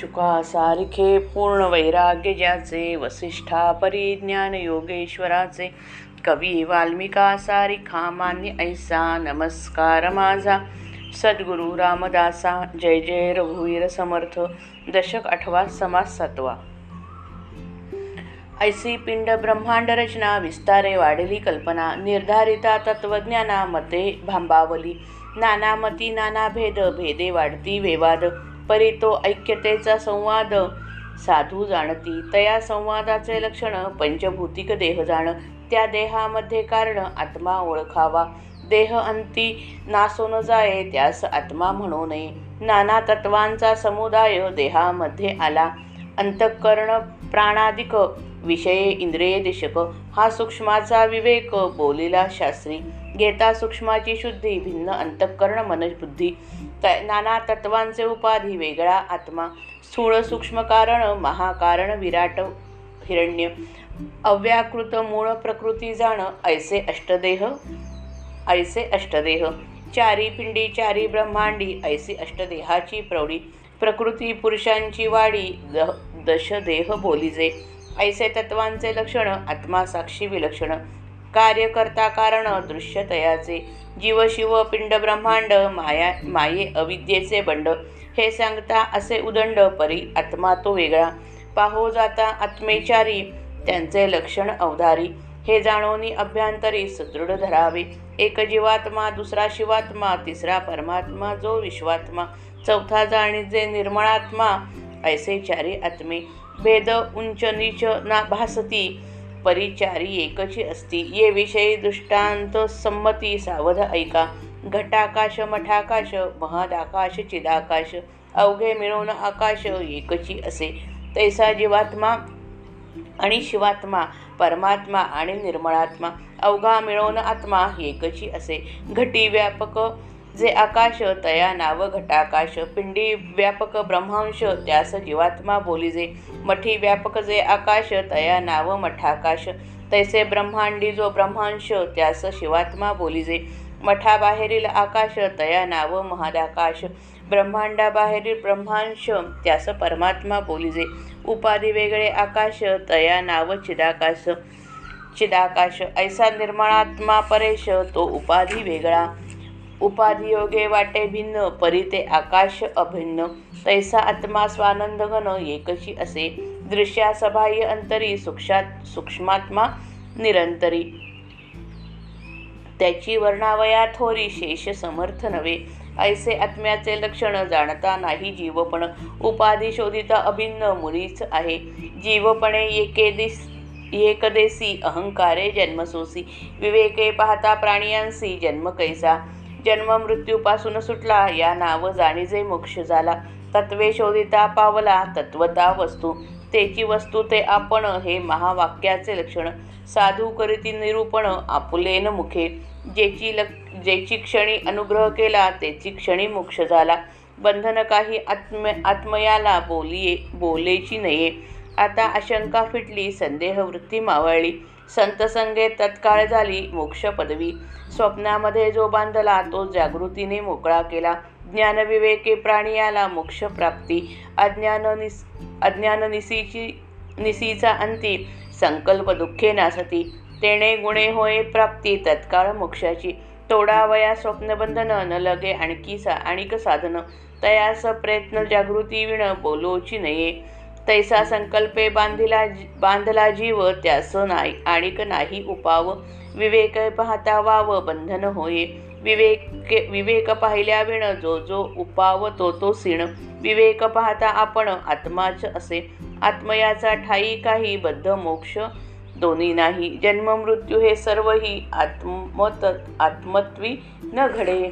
शुकासारखे पूर्ण वैराग्य ज्याचे वसिष्ठा परिज्ञान योगेश्वराचे कवी वाल्मिका सारिखा मान्य ऐसा नमस्कार माझा. सद्गुरु रामदासा जय जय रघुवीर समर्थ दशक आठवा समास सातवा. ऐसी पिंड ब्रह्मांड रचना विस्तारे वाढली कल्पना निर्धारिता तत्वज्ञाना मते भांबावली. नाना मती नाना भेद भेदे वाढती वेवाद परी तो ऐक्यतेचा संवाद साधू जाणती. तया संवादाचे लक्षण पंचभूतिक देह जाण. त्या देहामध्ये कारण आत्मा ओळखावा. देह अंती नासो न जाये त्यास आत्मा म्हणू नये. नाना तत्वांचा समुदाय देहामध्ये आला. अंतःकरण प्राणादिक विषये इंद्रिय दिशक. हा सूक्ष्माचा विवेक बोलिला शास्त्री. घेता सूक्ष्माची शुद्धी भिन्न अंतःकरण मनबुद्धी त नाना तत्वांचे उपाधी वेगळा आत्मा. स्थूळ सूक्ष्म कारण महाकारण विराट हिरण्य. अव्याकृत मूळ प्रकृती जाण ऐसे अष्टदेह ऐसे अष्टदेह. चारी पिंडी चारी ब्रह्मांडी ऐसी अष्टदेहाची प्रौढी. प्रकृती पुरुषांची वाडी द दशदेह बोलीजे ऐसे तत्वांचे लक्षण आत्मा साक्षी विलक्षण. कार्यकर्ता कारण दृश्यतयाचे जीव शिव पिंड ब्रह्मांड माया माये अविद्येचे बंड. हे सांगता असे उदंड परी आत्मा तो वेगळा. पाहो जाता आत्मेचारी त्यांचे लक्षण अवधारी. हे जाणवणी अभ्यंतरी सुदृढ धरावे. एक जीवात्मा दुसरा शिवात्मा तिसरा परमात्मा जो विश्वात्मा. चौथा जाणीजे निर्मळात्मा ऐसे चारी आत्मे. भेद उंच नीच ना भासती परिचारी एकची असती. ये विषयी दृष्टांत संमती सावध ऐका. घटाकाश मठाकाश महदाकाश चिदाकाश अवघे मिळवून आकाश एकची असे. तैसा जीवात्मा आणि शिवात्मा परमात्मा आणि निर्मळात्मा अवघा मिळवून आत्मा एकची असे. घटी व्यापक जे आकाश तया नाव घटाकाश पिंडी व्यापक ब्रह्मांश त्यास जीवात्मा बोलिजे मठी व्यापक जे आकाश तया नाव मठाकाश. तैसे ब्रह्मांडी जो ब्रह्मांश त्यास शिवात्मा बोलिजे मठाबाहेरील आकाश तया नाव महादाकाश. ब्रह्मांडाबाहेरील ब्रह्मांश त्यास परमात्मा बोलिजे उपाधी वेगळे आकाश तया नाव चिदाकाश. चिदाकाश ऐसा निर्माणात्मा परेश तो उपाधी वेगळा. उपाधियोगे वाटे भिन्न परी ते आकाश अभिन्न. तैसा आत्मा स्वानंद घन एकशी असे. दृश्या सबाह्य अंतरी सूक्षात सूक्ष्मात्मा निरंतरी. त्याची वर्णावया थोरी शेष समर्थ नव्हे. ऐसे आत्म्याचे लक्षण जाणता नाही जीवपण. उपाधी शोधिता अभिन्न मुळीच आहे. जीवपणे एकेदिस एकदेसी अहंकारे जन्मसोसी. विवेके पाहता प्राणियांसी जन्म कैसा. जन्म मृत्यूपासून सुटला या नाव जाणीजे मोक्ष झाला. तत्वे शोधिता पावला तत्वता वस्तू. तेची वस्तू ते आपण हे महावाक्याचे लक्षण. साधू करीती निरूपण आपुलेन मुखे. जेची लक जेची क्षणी अनुग्रह केला तेची क्षणी मोक्ष झाला. बंधन काही आत्म आत्मयाला बोलिये बोलेची नये. आता आशंका फिटली संदेह वृत्ती मावळली. संतसंगे तत्काळ झाली मोक्ष पदवी. स्वप्नामध्ये जो बांधला तो जागृतीने मोकळा केला. ज्ञानविवेके प्राणी आला मोक्षप्राप्ती. अज्ञान निस अज्ञान निसीची निसीचा अंती संकल्प दुःखे नासती. तेणे गुणे होय प्राप्ती तत्काळ मोक्षाची. तोडावया स्वप्नबंधन न लगे आणखी सा आणिक साधन. तयास प्रयत्न जागृती विण बोलोची नये. तैसा संकल्पे बांधिला बांधला जीव त्यास नाही आणिक नाही उपाव. विवेक पाहता वाव बंधन होये. विवेक विवेक पाहिल्या विण जो जो उपाव तो तो सिण. विवेक पाहता आपण आत्माच असे. आत्मयाचा ठाई काही बद्ध मोक्ष दोन्ही नाही. जन्म मृत्यू हे सर्वही आत्मत आत्मत्वी न घडे.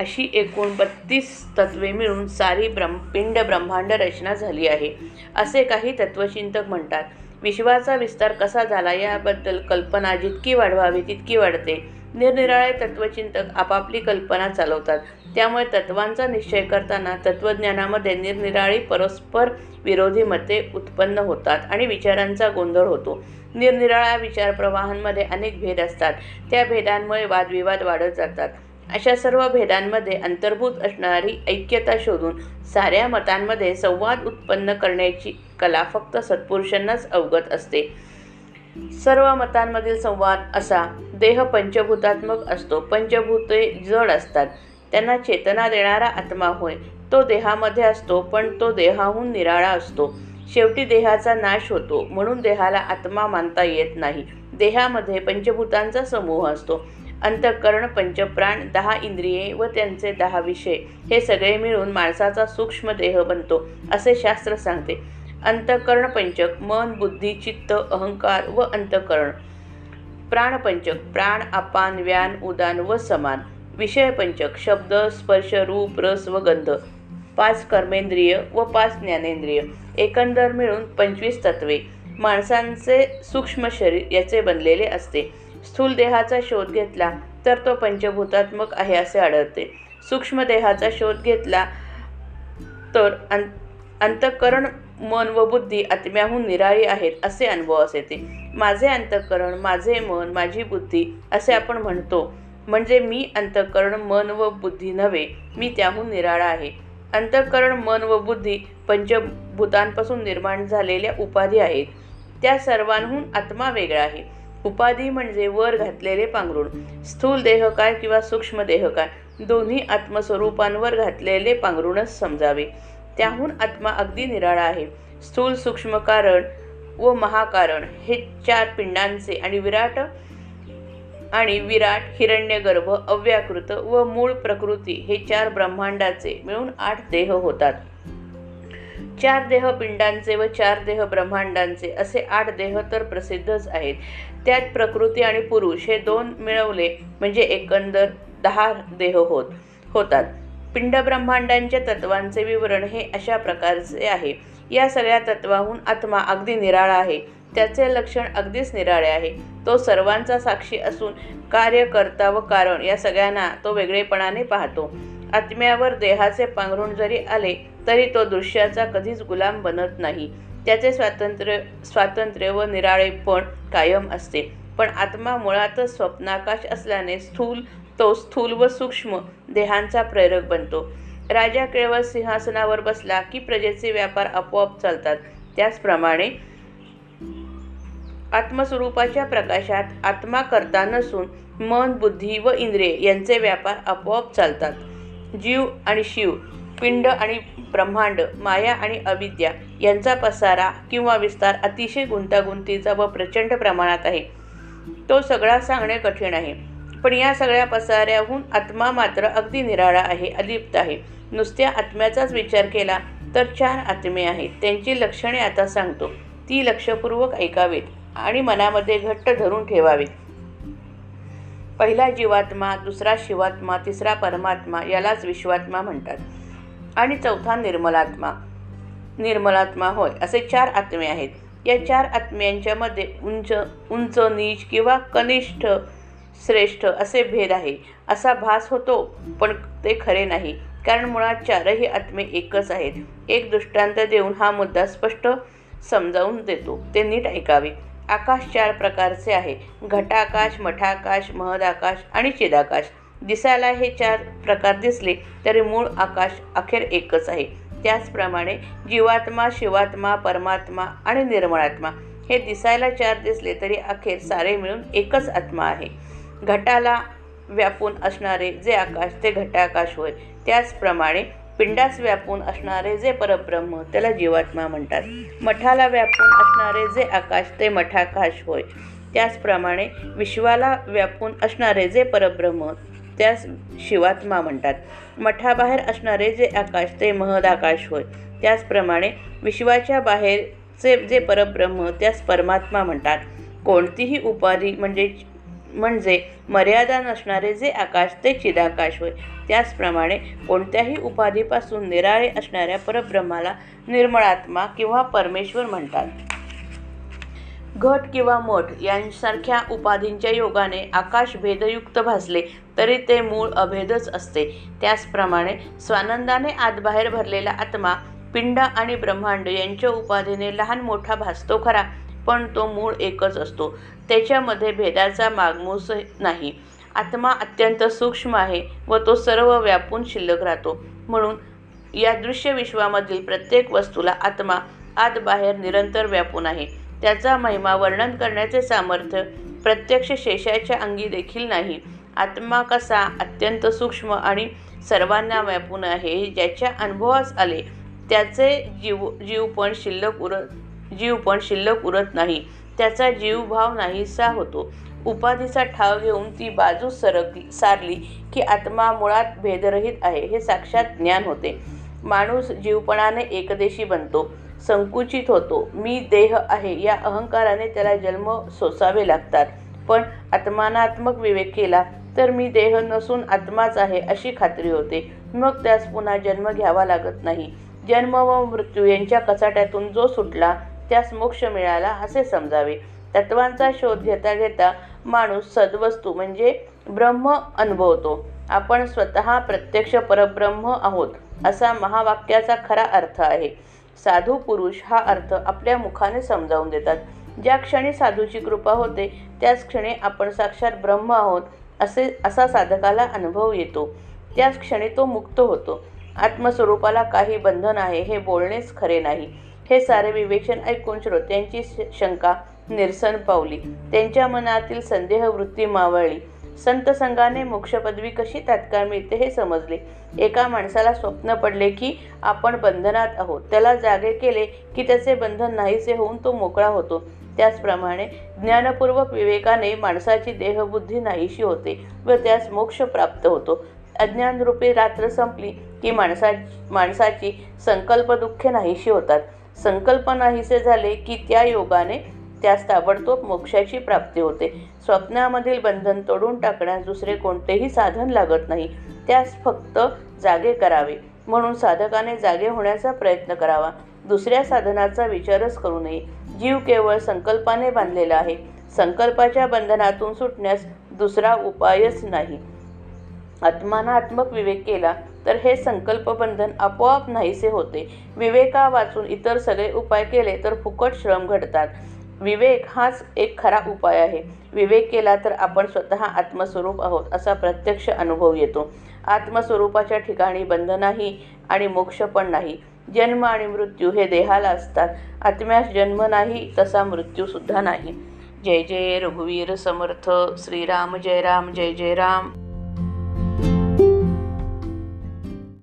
अशी एकूण बत्तीस तत्वे मिळून सारी ब्रह्म पिंड ब्रह्मांड रचना झाली आहे. असे काही तत्वचिंतक म्हणतात. विश्वाचा विस्तार कसा झाला याबद्दल कल्पना जितकी वाढवावी तितकी वाढते. निरनिराळे तत्वचिंतक आपापली कल्पना चालवतात. त्यामुळे तत्वांचा निश्चय करताना तत्वज्ञानामध्ये निरनिराळी परस्पर विरोधी मते उत्पन्न होतात आणि विचारांचा गोंधळ होतो. निरनिराळ्या विचारप्रवाहांमध्ये अनेक भेद असतात. त्या भेदांमुळे वादविवाद वाढत जातात. अशा सर्व भेदांमध्ये अंतर्भूत असणारी ऐक्यता शोधून साऱ्या मतांमध्ये संवाद उत्पन्न करण्याची कला फक्त सत्पुरुषांनाच अवगत असते. सर्व मतांमधील संवाद असा देह पंचभूतात्मक असतो. पंचभूते जड असतात. त्यांना चेतना देणारा आत्मा होय. तो देहामध्ये असतो पण तो देहाहून निराळा असतो. शेवटी देहाचा नाश होतो म्हणून देहाला आत्मा मानता येत नाही. देहामध्ये पंचभूतांचा समूह असतो. अंतःकरण पंचप्राण दहा इंद्रिये व त्यांचे दहा विषय. हे सगळे मिळून माणसाचा सूक्ष्म देह बनतो असे शास्त्र सांगते. अंतःकरण पंचक मन बुद्धी चित्त अहंकार व अंतःकरण. प्राणपंचक प्राण अपान व्यान उदान व समान. विषयपंचक शब्द स्पर्श रूप रस व गंध. पाच कर्मेंद्रिय व पाच ज्ञानेंद्रिय. एकंदर मिळून पंचवीस तत्वे. माणसांचे सूक्ष्म शरीर याचे बनलेले असते. स्थूल देहाचा शोध घेतला तर तो पंचभूतात्मक आहे असे आढळते. सूक्ष्म देहाचा शोध घेतला तर अं अंतःकरण मन व बुद्धी आत्म्याहून निराळी आहेत असे अनुभवास येते. माझे अंतःकरण माझे मन माझी बुद्धी असे आपण म्हणतो. म्हणजे मी अंतःकरण मन व बुद्धी नव्हे मी त्याहून निराळा आहे. अंतःकरण मन व बुद्धी पंचभूतांपासून निर्माण झालेल्या उपाधी आहेत. त्या सर्वांहून आत्मा वेगळा आहे. उपाधी म्हणजे वर घातलेले पांघरुण स्थूल देह काय किंवा सूक्ष्म देह काय? दोन्ही आत्मस्वरूपांवर घातलेले पांघरुणच समजावे. त्याहून आत्मा अगदी निराळा आहे. स्थूल सूक्ष्म कारण व महाकारण हे चार पिंडांचे आणि विराट आणि विराट हिरण्यगर्भ अव्याकृत व मूळ प्रकृती हे चार ब्रह्मांडाचे मिळून आठ देह होतात. चार देह पिंडांचे व चार देह ब्रह्मांडांचे असे आठ देह तर प्रसिद्धच आहेत. त्यात प्रकृती आणि पुरुष हे दोन मिळवले म्हणजे एकंदर दहा देह होत होतात. पिंड ब्रह्मांडांच्या तत्वांचे विवरण हे अशा प्रकारचे आहे. या सगळ्या तत्वाहून आत्मा अगदी निराळा आहे. त्याचे लक्षण अगदीच निराळे आहे. तो सर्वांचा साक्षी असून कार्यकर्ता व कारण या सगळ्यांना तो वेगळेपणाने पाहतो. आत्म्यावर देहाचे पांघरुण जरी आले तरी तो दृश्याचा कधीच गुलाम बनत नाही. त्याचे स्वातंत्र्य स्वातंत्र्य व निराळेपण कायम असते. पण आत्मा मुळातच स्वप्नाकाश असल्याने स्थूल तो स्थूल व सूक्ष्म देहांचा प्रेरक बनतो. राजा केवळ सिंहासनावर बसला की प्रजेचे व्यापार आपोआप चालतात. त्याचप्रमाणे आत्मस्वरूपाच्या प्रकाशात आत्मा करता नसून मन बुद्धी व इंद्रिय यांचे व्यापार आपोआप चालतात. जीव आणि शिव पिंड आणि ब्रह्मांड माया आणि अविद्या यांचा पसारा किंवा विस्तार अतिशय गुंतागुंतीचा व प्रचंड प्रमाणात आहे. तो सगळा सांगणे कठीण आहे पण या सगळ्या पसाऱ्याहून आत्मा मात्र अगदी निराळा आहे अलिप्त आहे. नुसत्या आत्म्याचाच विचार केला तर चार आत्मे आहेत त्यांची लक्षणे आता सांगतो. ती लक्षपूर्वक ऐकावीत आणि मनामध्ये घट्ट धरून ठेवावीत. पहिला जीवात्मा दुसरा शिवात्मा तिसरा परमात्मा यालाच विश्वात्मा म्हणतात. आणि चौथा निर्मलात्मा. निर्मलात्मा होय असे चार आत्मे आहेत. या चार आत्म्यांच्यामध्ये उंच उंच नीच किंवा कनिष्ठ श्रेष्ठ असे भेद आहे. असा भास होतो पण ते खरे नाही. कारण मुळात चारही आत्मे एकच आहेत. एक दृष्टांत देऊन हा मुद्दा स्पष्ट समजावून देतो. ते नीट ऐकावे. आकाश चार प्रकारचे आहे. घटाकाश मठाकाश महदाकाश आणि चिदाकाश. दिसायला हे चार प्रकार दिसले तरी मूळ आकाश अखेर एकच आहे. त्याचप्रमाणे जीवात्मा शिवात्मा परमात्मा आणि निर्मळात्मा हे दिसायला चार दिसले तरी अखेर सारे मिळून एकच आत्मा आहे. घटाला व्यापून असणारे जे आकाश ते घटाकाश होय. त्याचप्रमाणे पिंडास व्यापून असणारे जे परब्रह्म त्याला जीवात्मा म्हणतात. मठाला व्यापून असणारे जे आकाश ते मठाकाश होय. त्याचप्रमाणे विश्वाला व्यापून असणारे जे परब्रह्म त्यास शिवात्मा म्हणतात. मठाबाहेर असणारे जे आकाश ते महदाकाश होय. त्याचप्रमाणे विश्वाच्या बाहेरचे जे परब्रह्म त्यास परमात्मा म्हणतात. कोणतीही उपाधी म्हणजे म्हणजे मर्यादा नसणारे जे आकाश ते चिदाकाश होय. त्याचप्रमाणे कोणत्याही उपाधीपासून निराळे असणाऱ्या परब्रह्माला निर्मळात्मा किंवा परमेश्वर म्हणतात. घट किंवा मठ यांसारख्या उपाधींच्या योगाने आकाश भेदयुक्त भासले तरी ते मूळ अभेदच असते. त्याचप्रमाणे स्वानंदाने आतबाहेर भरलेला आत्मा पिंड आणि ब्रह्मांड यांच्या उपाधीने लहान मोठा भासतो खरा. पण तो मूळ एकच असतो. त्याच्यामध्ये भेदाचा मागमूस नाही. आत्मा अत्यंत सूक्ष्म आहे व तो सर्व व्यापून शिल्लक राहतो. म्हणून या दृश्य विश्वामधील प्रत्येक वस्तूला आत्मा आत बाहेर निरंतर व्यापून आहे. त्याचा महिमा वर्णन करण्याचे सामर्थ्य प्रत्यक्ष शेषाच्या अंगी देखील नाही. आत्मा कसा अत्यंत सूक्ष्म आणि सर्वांना व्यापून आहे ज्याच्या अनुभवास आले त्याचे जीव जीव पण शिल्लक उरत जीव पण शिल्लक उरत नाही. त्याचा जीवभाव नाहीसा होतो. उपाधीचा ठाव घेऊन ती बाजू सरकली सारली की आत्मा मुळात भेदरहित आहे हे साक्षात ज्ञान होते. माणूस जीवपणाने एकदेशी बनतो संकुचित होतो. मी देह आहे या अहंकाराने त्याला जन्म सोसावे लागतात. पण आत्मानात्मक विवेक केला तर मी देह नसून आत्माच आहे अशी खात्री होते. मग त्यास पुन्हा जन्म घ्यावा लागत नाही. जन्म व मृत्यू यांच्या कचाट्यातून जो सुटला त्यास मोक्ष मिळाला असे समजावे. तत्वांचा शोध घेता घेता माणूस सद्वस्तू म्हणजे ब्रह्म अनुभवतो. आपण स्वतः प्रत्यक्ष परब्रह्म आहोत असा महावाक्याचा खरा अर्थ आहे. साधू पुरुष हा अर्थ आपल्या मुखाने समजावून देतात. ज्या क्षणी साधूची कृपा होते त्याच क्षणी आपण साक्षात ब्रह्म आहोत असे असा साधकाला अनुभव येतो. त्याच क्षणी तो मुक्त होतो. आत्मस्वरूपाला काही बंधन आहे हे बोलणेच खरे नाही. हे सारे विवेचन ऐकून श्रोत्यांची श- शंका निरसन पावली. त्यांच्या मनातील संदेह वृत्ती मावळली. संत संघाने मोक्षपदवी कशी तात्काळ मिळते हे समजले. एका माणसाला स्वप्न पडले की आपण बंधनात आहोत. त्याला जागे केले की त्याचे बंधन नाहीसे होऊन तो मोकळा होतो. त्याचप्रमाणे ज्ञानपूर्वक विवेकाने माणसाची देहबुद्धी नाहीशी होते व त्यास मोक्ष प्राप्त होतो. अज्ञानरूपी रात्र संपली की माणसा माणसाची संकल्प दुःखे नाहीशी होतात. संकल्प नाहीसे झाले की त्या योगाने त्यास ताबडतोब मोक्षाची प्राप्ती होते. स्वप्नामधील बंधन तोडून टाकण्यास दुसरे कोणतेही साधन लागत नाही. त्यास फक्त जागे करावे. म्हणून साधकाने जागे होण्याचा प्रयत्न करावा. दुसऱ्या साधनाचा विचारच करू नये. जीव केवळ संकल्पाने बांधलेला आहे. संकल्पाच्या बंधनातून सुटण्यास दुसरा उपायच नाही. आत्मानात्मक विवेक केला तर हे संकल्पबंधन आपोआप नाहीसे होते. विवेका वाचून इतर सगळे उपाय केले तर फुकट श्रम घडतात. विवेक हाच एक खरा उपाय आहे. विवेक केला तर आपण स्वतः आत्मस्वरूप आहोत असा प्रत्यक्ष अनुभव येतो. आत्मस्वरूपाच्या ठिकाणी बंधनही आणि मोक्ष पण नाही. जन्म आणि मृत्यू हे देहाला असतात. आत्म्यास जन्म नाही तसा मृत्यूसुद्धा नाही. जय जय रघुवीर समर्थ. श्रीराम जय राम जय जय राम.